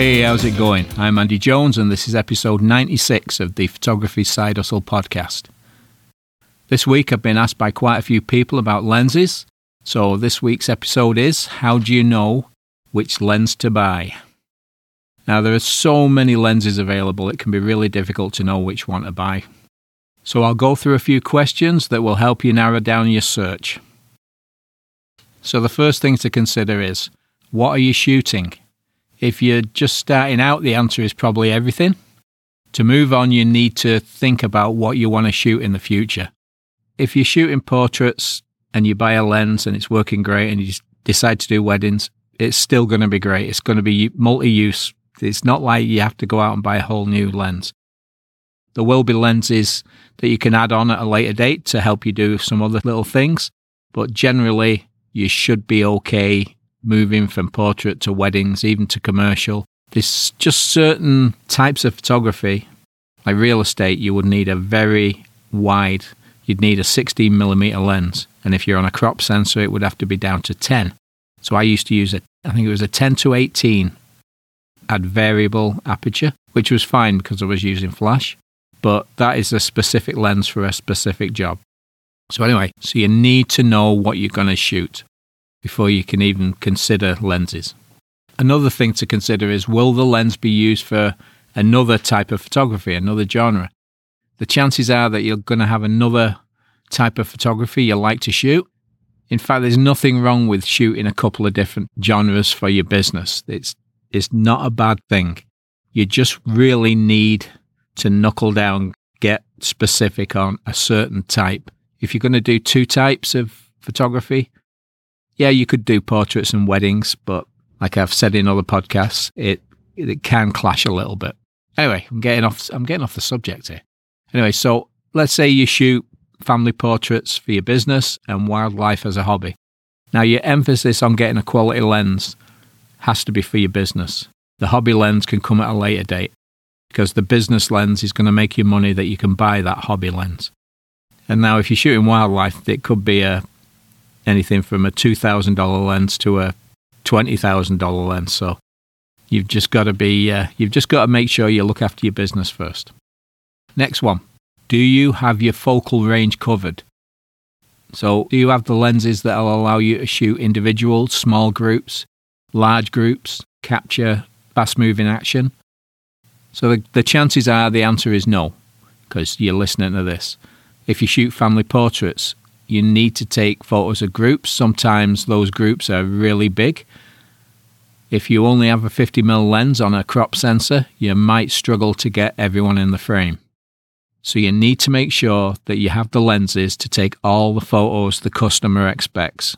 Hey, how's it going? I'm Andy Jones, and this is episode 96 of the Photography Side Hustle podcast. This week, I've been asked by quite a few people about lenses. So, this week's episode is How do you know which lens to buy? Now, there are so many lenses available, it can be really difficult to know which one to buy. So, I'll go through a few questions that will help you narrow down your search. So, the first thing to consider is what are you shooting? If you're just starting out, the answer is probably everything. To move on, you need to think about what you want to shoot in the future. If you're shooting portraits and you buy a lens and it's working great and you decide to do weddings, it's still going to be great. It's going to be multi use. It's not like you have to go out and buy a whole new lens. There will be lenses that you can add on at a later date to help you do some other little things, but generally, you should be okay moving from portrait to weddings, even to commercial. There's just certain types of photography, like real estate, you would need a very wide, you'd need a 16 millimeter lens. And if you're on a crop sensor, it would have to be down to 10. So I used to use it, I think it was a 10 to 18 at variable aperture, which was fine because I was using flash. But that is a specific lens for a specific job. So, anyway, so you need to know what you're going to shoot before you can even consider lenses. Another thing to consider is will the lens be used for another type of photography, another genre? The chances are that you're going to have another type of photography you like to shoot. In fact, there's nothing wrong with shooting a couple of different genres for your business. It's, it's not a bad thing. You just really need to knuckle down, get specific on a certain type. If you're going to do two types of photography, yeah, you could do portraits and weddings, but like I've said in other podcasts, it it can clash a little bit. Anyway, I'm getting off I'm getting off the subject here. Anyway, so let's say you shoot family portraits for your business and wildlife as a hobby. Now your emphasis on getting a quality lens has to be for your business. The hobby lens can come at a later date because the business lens is going to make you money that you can buy that hobby lens. And now if you're shooting wildlife, it could be a anything from a $2,000 lens to a $20,000 lens. So you've just got to be, uh, you've just got to make sure you look after your business first. Next one. Do you have your focal range covered? So, do you have the lenses that will allow you to shoot individuals, small groups, large groups, capture fast moving action? So, the, the chances are the answer is no, because you're listening to this. If you shoot family portraits, you need to take photos of groups. Sometimes those groups are really big. If you only have a 50mm lens on a crop sensor, you might struggle to get everyone in the frame. So you need to make sure that you have the lenses to take all the photos the customer expects.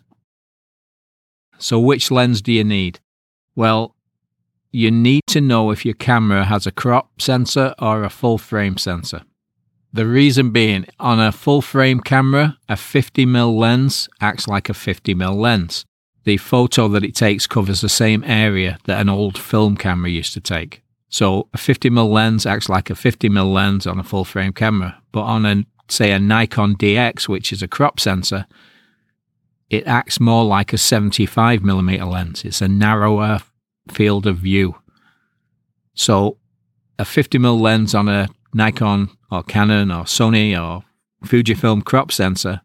So which lens do you need? Well, you need to know if your camera has a crop sensor or a full frame sensor. The reason being, on a full frame camera, a 50mm lens acts like a 50mm lens. The photo that it takes covers the same area that an old film camera used to take. So a 50mm lens acts like a 50mm lens on a full frame camera, but on a say a Nikon DX, which is a crop sensor, it acts more like a 75mm lens. It's a narrower field of view. So a 50mm lens on a Nikon or Canon or Sony or Fujifilm crop sensor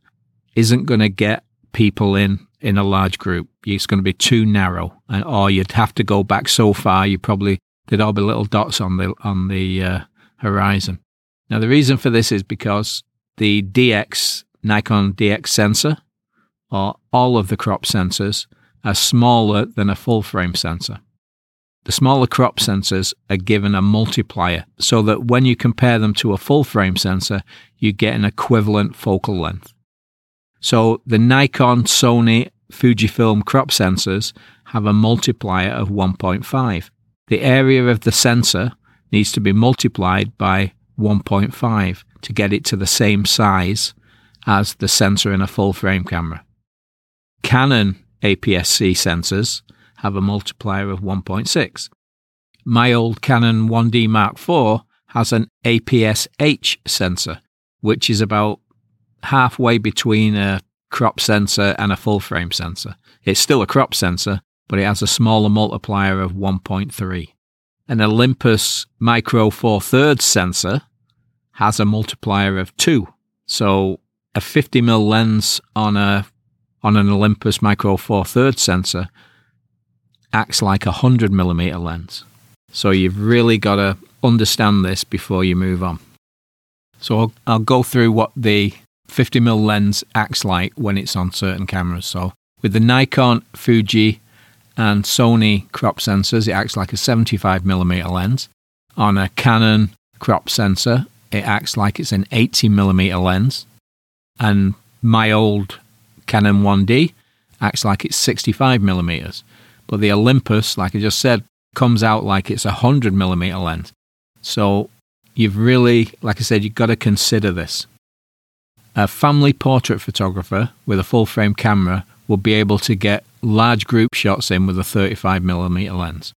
isn't going to get people in in a large group. It's going to be too narrow, and or you'd have to go back so far. You probably there'd all be little dots on the on the uh, horizon. Now the reason for this is because the DX Nikon DX sensor, or all of the crop sensors, are smaller than a full frame sensor. The smaller crop sensors are given a multiplier so that when you compare them to a full frame sensor, you get an equivalent focal length. So the Nikon, Sony, Fujifilm crop sensors have a multiplier of 1.5. The area of the sensor needs to be multiplied by 1.5 to get it to the same size as the sensor in a full frame camera. Canon APS-C sensors have a multiplier of 1.6. My old Canon 1D Mark IV has an APS-H sensor, which is about halfway between a crop sensor and a full frame sensor. It's still a crop sensor, but it has a smaller multiplier of 1.3. An Olympus Micro Four Thirds sensor has a multiplier of two. So a 50 mm lens on a on an Olympus Micro Four Thirds sensor acts like a 100 millimeter lens. So you've really got to understand this before you move on. So I'll, I'll go through what the 50 mm lens acts like when it's on certain cameras. So with the Nikon, Fuji, and Sony crop sensors, it acts like a 75 mm lens. On a Canon crop sensor, it acts like it's an 80 mm lens. And my old Canon 1D acts like it's 65 mm. But the Olympus, like I just said, comes out like it's a 100 mm lens. So you've really, like I said, you've got to consider this. A family portrait photographer with a full frame camera will be able to get large group shots in with a 35mm lens.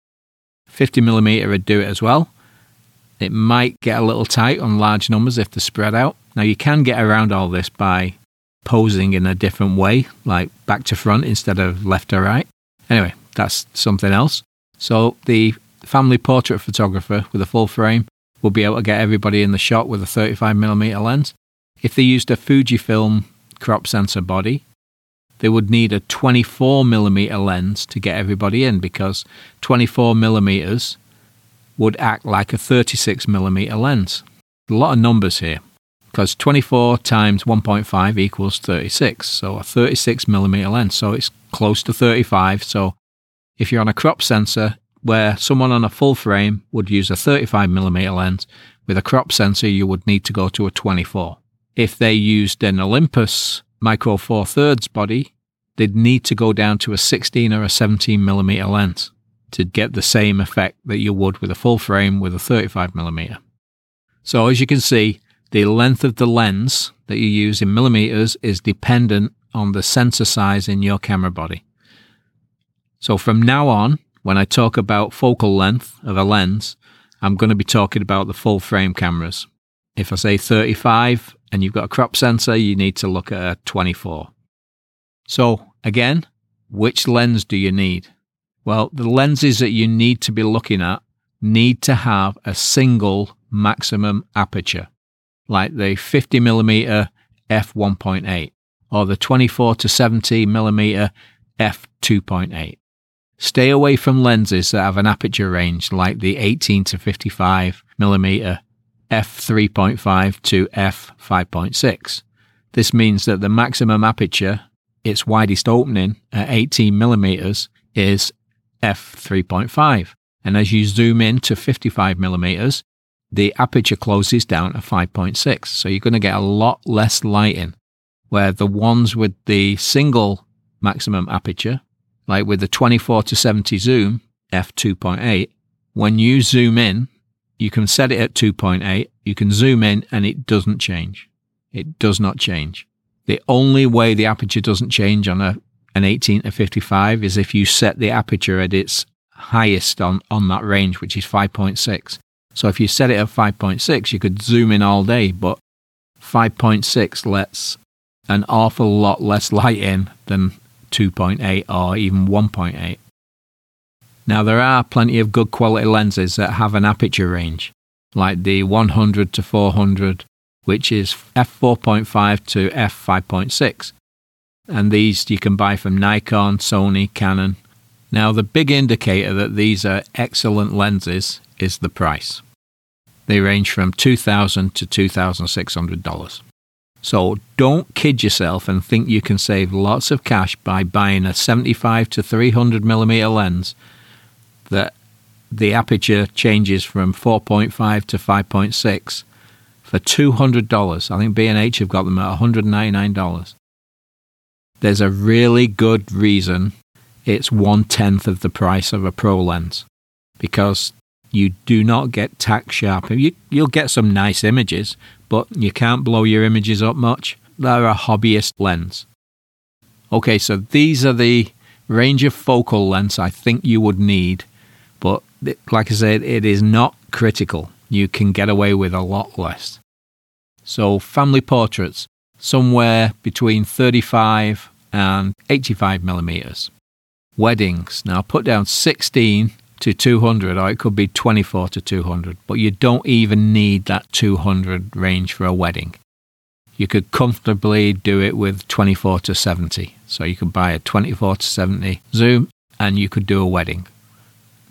50mm would do it as well. It might get a little tight on large numbers if they're spread out. Now, you can get around all this by posing in a different way, like back to front instead of left to right. Anyway, that's something else. So, the family portrait photographer with a full frame will be able to get everybody in the shot with a 35mm lens. If they used a Fujifilm crop sensor body, they would need a 24 millimeter lens to get everybody in because 24 millimeters would act like a 36 millimeter lens. A lot of numbers here because 24 times 1.5 equals 36, so a 36 millimeter lens. So it's close to 35. So if you're on a crop sensor where someone on a full frame would use a 35 millimeter lens, with a crop sensor you would need to go to a 24. If they used an Olympus Micro Four Thirds body, they'd need to go down to a 16 or a 17 millimeter lens to get the same effect that you would with a full frame with a 35 millimeter. So as you can see, the length of the lens that you use in millimeters is dependent on the sensor size in your camera body. So from now on, when I talk about focal length of a lens, I'm going to be talking about the full frame cameras. If I say 35 and you've got a crop sensor, you need to look at a 24. So, again, which lens do you need? Well, the lenses that you need to be looking at need to have a single maximum aperture, like the 50 millimeter f1.8 or the 24 to 70 millimeter f2.8. Stay away from lenses that have an aperture range like the 18 to 55 millimeter f3.5 to f5.6. This means that the maximum aperture, its widest opening at 18 millimeters, is f3.5. And as you zoom in to 55 millimeters, the aperture closes down to 5.6. So you're going to get a lot less lighting. Where the ones with the single maximum aperture, like with the 24 to 70 zoom, f2.8, when you zoom in you can set it at 2.8, you can zoom in and it doesn't change. It does not change. The only way the aperture doesn't change on a, an 18 to 55 is if you set the aperture at its highest on, on that range, which is 5.6. So if you set it at 5.6, you could zoom in all day, but 5.6 lets an awful lot less light in than 2.8 or even 1.8. Now, there are plenty of good quality lenses that have an aperture range, like the 100 to 400, which is f4.5 to f5.6. And these you can buy from Nikon, Sony, Canon. Now, the big indicator that these are excellent lenses is the price. They range from 2,000 to $2,600. So don't kid yourself and think you can save lots of cash by buying a 75 to 300 millimeter lens that the aperture changes from 4.5 to 5.6 for $200. I think B&H have got them at $199. There's a really good reason it's one tenth of the price of a pro lens because you do not get tack sharp. You, you'll get some nice images, but you can't blow your images up much. They're a hobbyist lens. Okay, so these are the range of focal lengths I think you would need but like I said, it is not critical. You can get away with a lot less. So, family portraits, somewhere between 35 and 85 millimeters. Weddings, now put down 16 to 200 or it could be 24 to 200, but you don't even need that 200 range for a wedding. You could comfortably do it with 24 to 70. So you could buy a 24 to 70 zoom and you could do a wedding.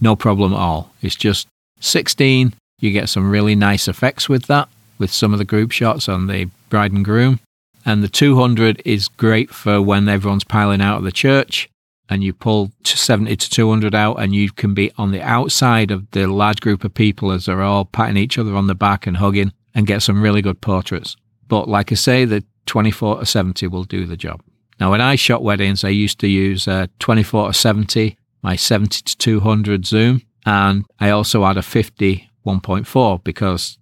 No problem at all. It's just 16. You get some really nice effects with that, with some of the group shots on the bride and groom. And the 200 is great for when everyone's piling out of the church and you pull 70 to 200 out and you can be on the outside of the large group of people as they're all patting each other on the back and hugging and get some really good portraits. But like I say, the 24 to 70 will do the job. Now, when I shot weddings, I used to use a 24 to 70, my 70 to 200 zoom, and I also had a 50 1.4 because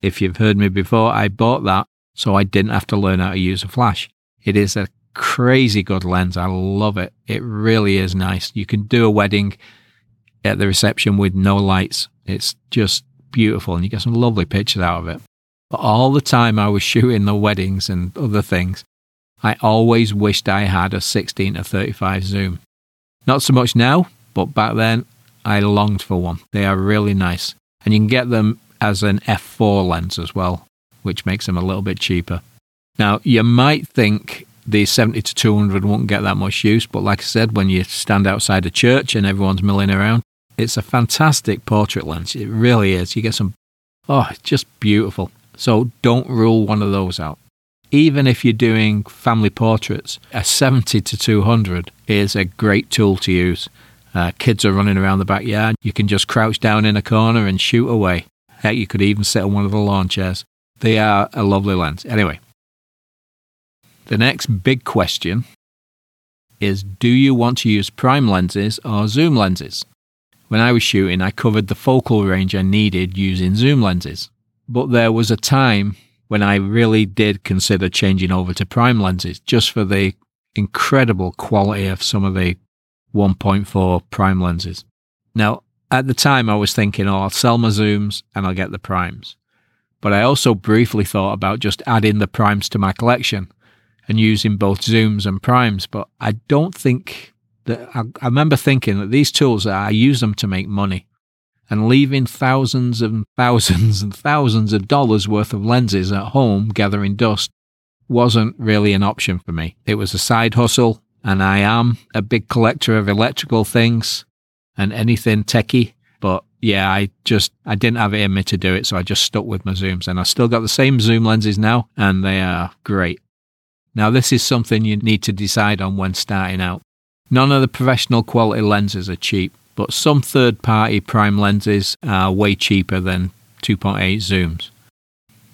if you've heard me before, I bought that so I didn't have to learn how to use a flash. It is a crazy good lens. I love it. It really is nice. You can do a wedding at the reception with no lights. It's just beautiful and you get some lovely pictures out of it. But all the time I was shooting the weddings and other things, I always wished I had a 16 to 35 zoom. Not so much now, but back then I longed for one. They are really nice. And you can get them as an f4 lens as well, which makes them a little bit cheaper. Now, you might think the 70 to 200 won't get that much use, but like I said, when you stand outside a church and everyone's milling around, it's a fantastic portrait lens. It really is. You get some, oh, it's just beautiful. So don't rule one of those out. Even if you're doing family portraits, a 70 to 200 is a great tool to use. Uh, kids are running around the backyard. You can just crouch down in a corner and shoot away. Heck, you could even sit on one of the lawn chairs. They are a lovely lens. Anyway, the next big question is do you want to use prime lenses or zoom lenses? When I was shooting, I covered the focal range I needed using zoom lenses. But there was a time when I really did consider changing over to prime lenses just for the incredible quality of some of the 1.4 prime lenses. Now, at the time, I was thinking, oh, I'll sell my zooms and I'll get the primes. But I also briefly thought about just adding the primes to my collection and using both zooms and primes. But I don't think that I, I remember thinking that these tools, I use them to make money and leaving thousands and thousands and thousands of dollars worth of lenses at home gathering dust wasn't really an option for me. It was a side hustle, and I am a big collector of electrical things and anything techie. But yeah, I just I didn't have it in me to do it, so I just stuck with my zooms, and I still got the same zoom lenses now, and they are great. Now, this is something you need to decide on when starting out. None of the professional quality lenses are cheap, but some third party prime lenses are way cheaper than 2.8 zooms.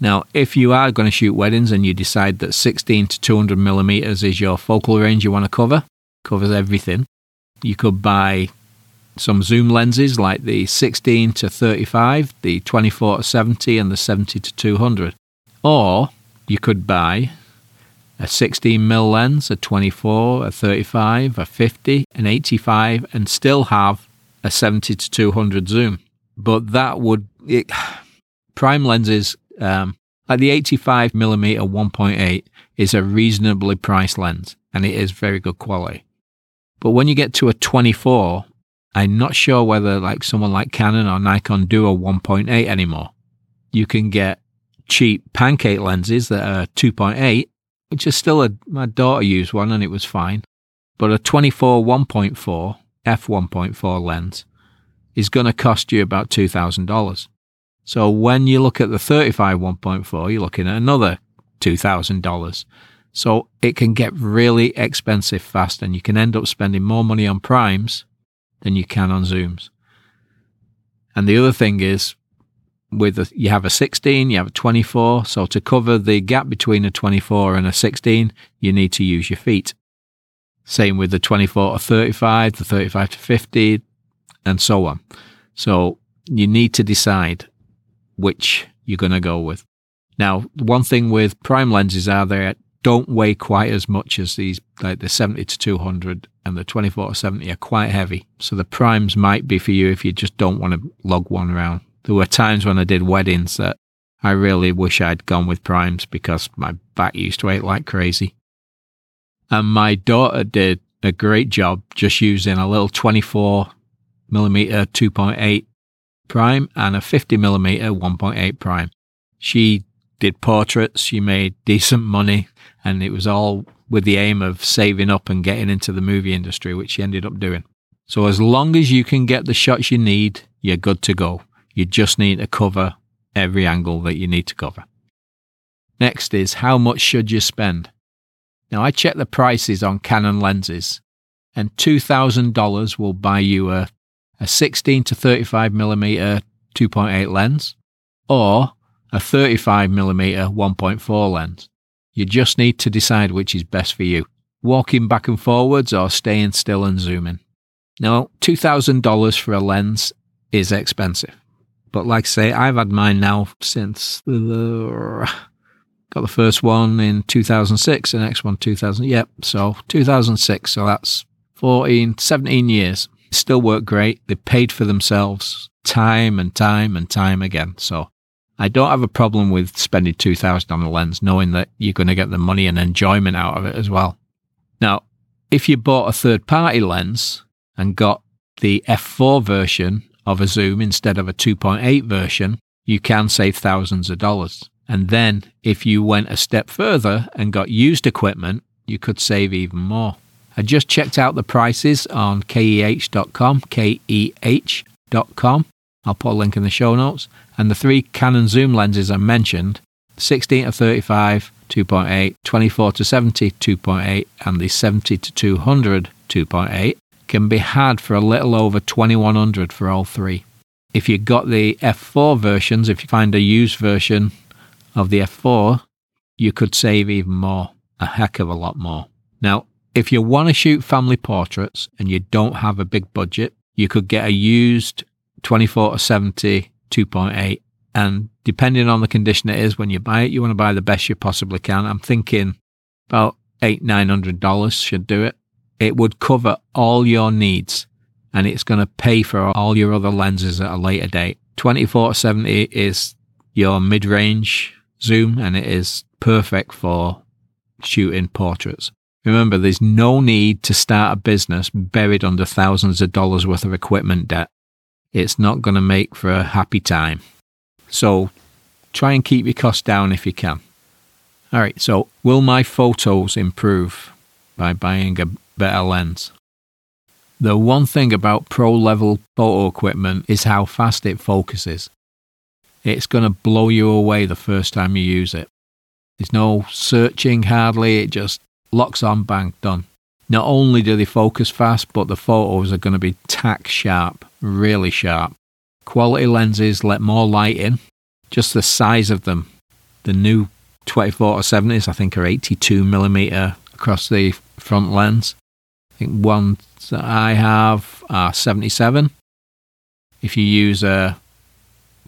Now, if you are going to shoot weddings and you decide that 16 to 200 millimeters is your focal range you want to cover, covers everything, you could buy some zoom lenses like the 16 to 35, the 24 to 70, and the 70 to 200. Or you could buy a 16 mm lens, a 24, a 35, a 50, an 85, and still have a 70 to 200 zoom. But that would it, prime lenses um, like the 85 millimeter 1.8 is a reasonably priced lens and it is very good quality. But when you get to a 24, I'm not sure whether like someone like Canon or Nikon do a 1.8 anymore. You can get cheap pancake lenses that are 2.8, which is still a my daughter used one and it was fine. But a 24 1.4 f1.4 lens is going to cost you about $2,000. So when you look at the 35 1.4, you're looking at another $2,000. So it can get really expensive fast and you can end up spending more money on primes than you can on zooms. And the other thing is with a, you have a 16, you have a 24. So to cover the gap between a 24 and a 16, you need to use your feet. Same with the 24 to 35, the 35 to 50, and so on. So you need to decide which you're going to go with. Now, one thing with prime lenses are they don't weigh quite as much as these, like the 70 to 200 and the 24 to 70 are quite heavy. So the primes might be for you if you just don't want to lug one around. There were times when I did weddings that I really wish I'd gone with primes because my back used to ache like crazy. And my daughter did a great job just using a little 24 millimeter 2.8 prime and a 50 millimeter 1.8 prime. She did portraits, she made decent money, and it was all with the aim of saving up and getting into the movie industry, which she ended up doing. So as long as you can get the shots you need, you're good to go. You just need to cover every angle that you need to cover. Next is how much should you spend? Now I checked the prices on Canon lenses and $2,000 will buy you a, a 16 to 35 millimeter 2.8 lens or a 35 millimeter 1.4 lens. You just need to decide which is best for you, walking back and forwards or staying still and zooming. Now, $2,000 for a lens is expensive. But like I say, I've had mine now since the, got the first one in 2006, the next one 2000. Yep. So 2006. So that's 14, 17 years. Still work great. They paid for themselves time and time and time again. So I don't have a problem with spending 2000 on a lens, knowing that you're going to get the money and enjoyment out of it as well. Now, if you bought a third party lens and got the f4 version of a zoom instead of a 2.8 version, you can save thousands of dollars. And then if you went a step further and got used equipment, you could save even more. I just checked out the prices on keh.com, keh.com. I'll put a link in the show notes. And the three Canon zoom lenses I mentioned 16 to 35, 2.8, 24 to 70, 2.8, and the 70 to 200, 2.8 can be had for a little over 2100 for all three. If you got the F4 versions, if you find a used version of the F4, you could save even more, a heck of a lot more. Now, if you want to shoot family portraits and you don't have a big budget, you could get a used 24 to 70 2.8. And depending on the condition it is when you buy it, you want to buy the best you possibly can. I'm thinking about eight, nine hundred dollars should do it. It would cover all your needs and it's going to pay for all your other lenses at a later date. 24 to 70 is your mid range zoom and it is perfect for shooting portraits. Remember, there's no need to start a business buried under thousands of dollars worth of equipment debt. It's not going to make for a happy time. So try and keep your costs down if you can. All right, so will my photos improve by buying a better lens? The one thing about pro level photo equipment is how fast it focuses. It's going to blow you away the first time you use it. There's no searching hardly, it just locks on, bang, done. Not only do they focus fast, but the photos are going to be tack sharp, really sharp. Quality lenses let more light in, just the size of them. The new 24 70s, I think, are 82 millimeter across the front lens. Think ones that I have are 77. If you use a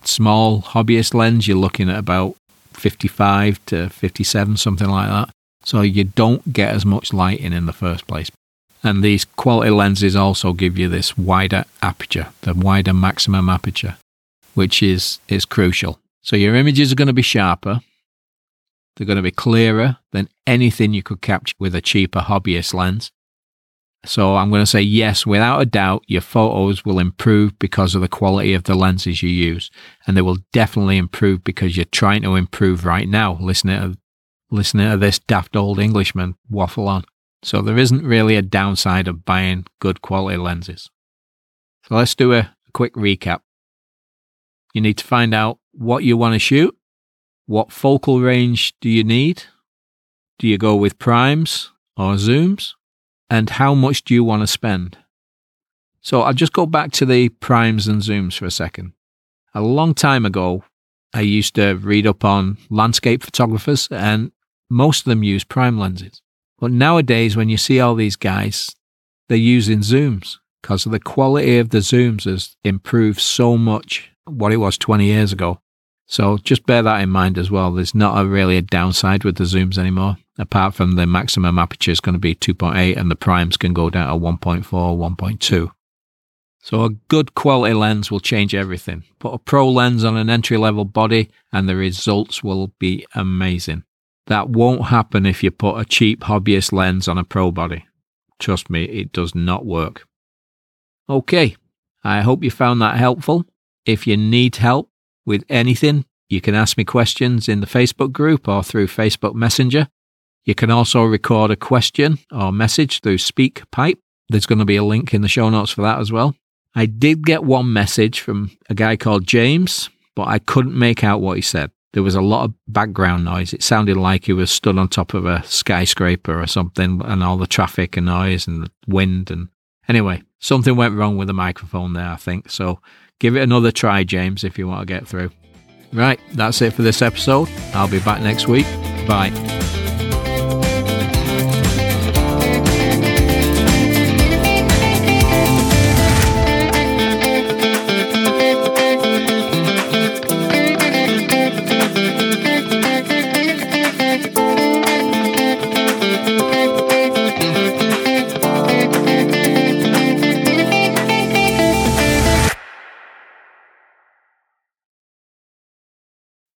small hobbyist lens, you're looking at about 55 to 57, something like that. So you don't get as much light in in the first place. And these quality lenses also give you this wider aperture, the wider maximum aperture, which is, is crucial. So your images are going to be sharper. They're going to be clearer than anything you could capture with a cheaper hobbyist lens. So I'm going to say yes, without a doubt, your photos will improve because of the quality of the lenses you use. And they will definitely improve because you're trying to improve right now, listening to, listening to this daft old Englishman waffle on. So there isn't really a downside of buying good quality lenses. So let's do a quick recap. You need to find out what you want to shoot. What focal range do you need? Do you go with primes or zooms? And how much do you want to spend? So I'll just go back to the primes and zooms for a second. A long time ago, I used to read up on landscape photographers, and most of them use prime lenses. But nowadays, when you see all these guys, they're using zooms because the quality of the zooms has improved so much what it was 20 years ago. So just bear that in mind as well. There's not a really a downside with the zooms anymore, apart from the maximum aperture is going to be 2.8 and the primes can go down to 1.4, 1.2. So a good quality lens will change everything. Put a pro lens on an entry level body and the results will be amazing. That won't happen if you put a cheap hobbyist lens on a pro body. Trust me, it does not work. Okay, I hope you found that helpful. If you need help with anything, you can ask me questions in the Facebook group or through Facebook Messenger. You can also record a question or message through SpeakPipe. There's going to be a link in the show notes for that as well. I did get one message from a guy called James, but I couldn't make out what he said. There was a lot of background noise. It sounded like he was stood on top of a skyscraper or something, and all the traffic and noise and the wind. And anyway, something went wrong with the microphone there, I think. So give it another try, James, if you want to get through. Right, that's it for this episode. I'll be back next week. Bye.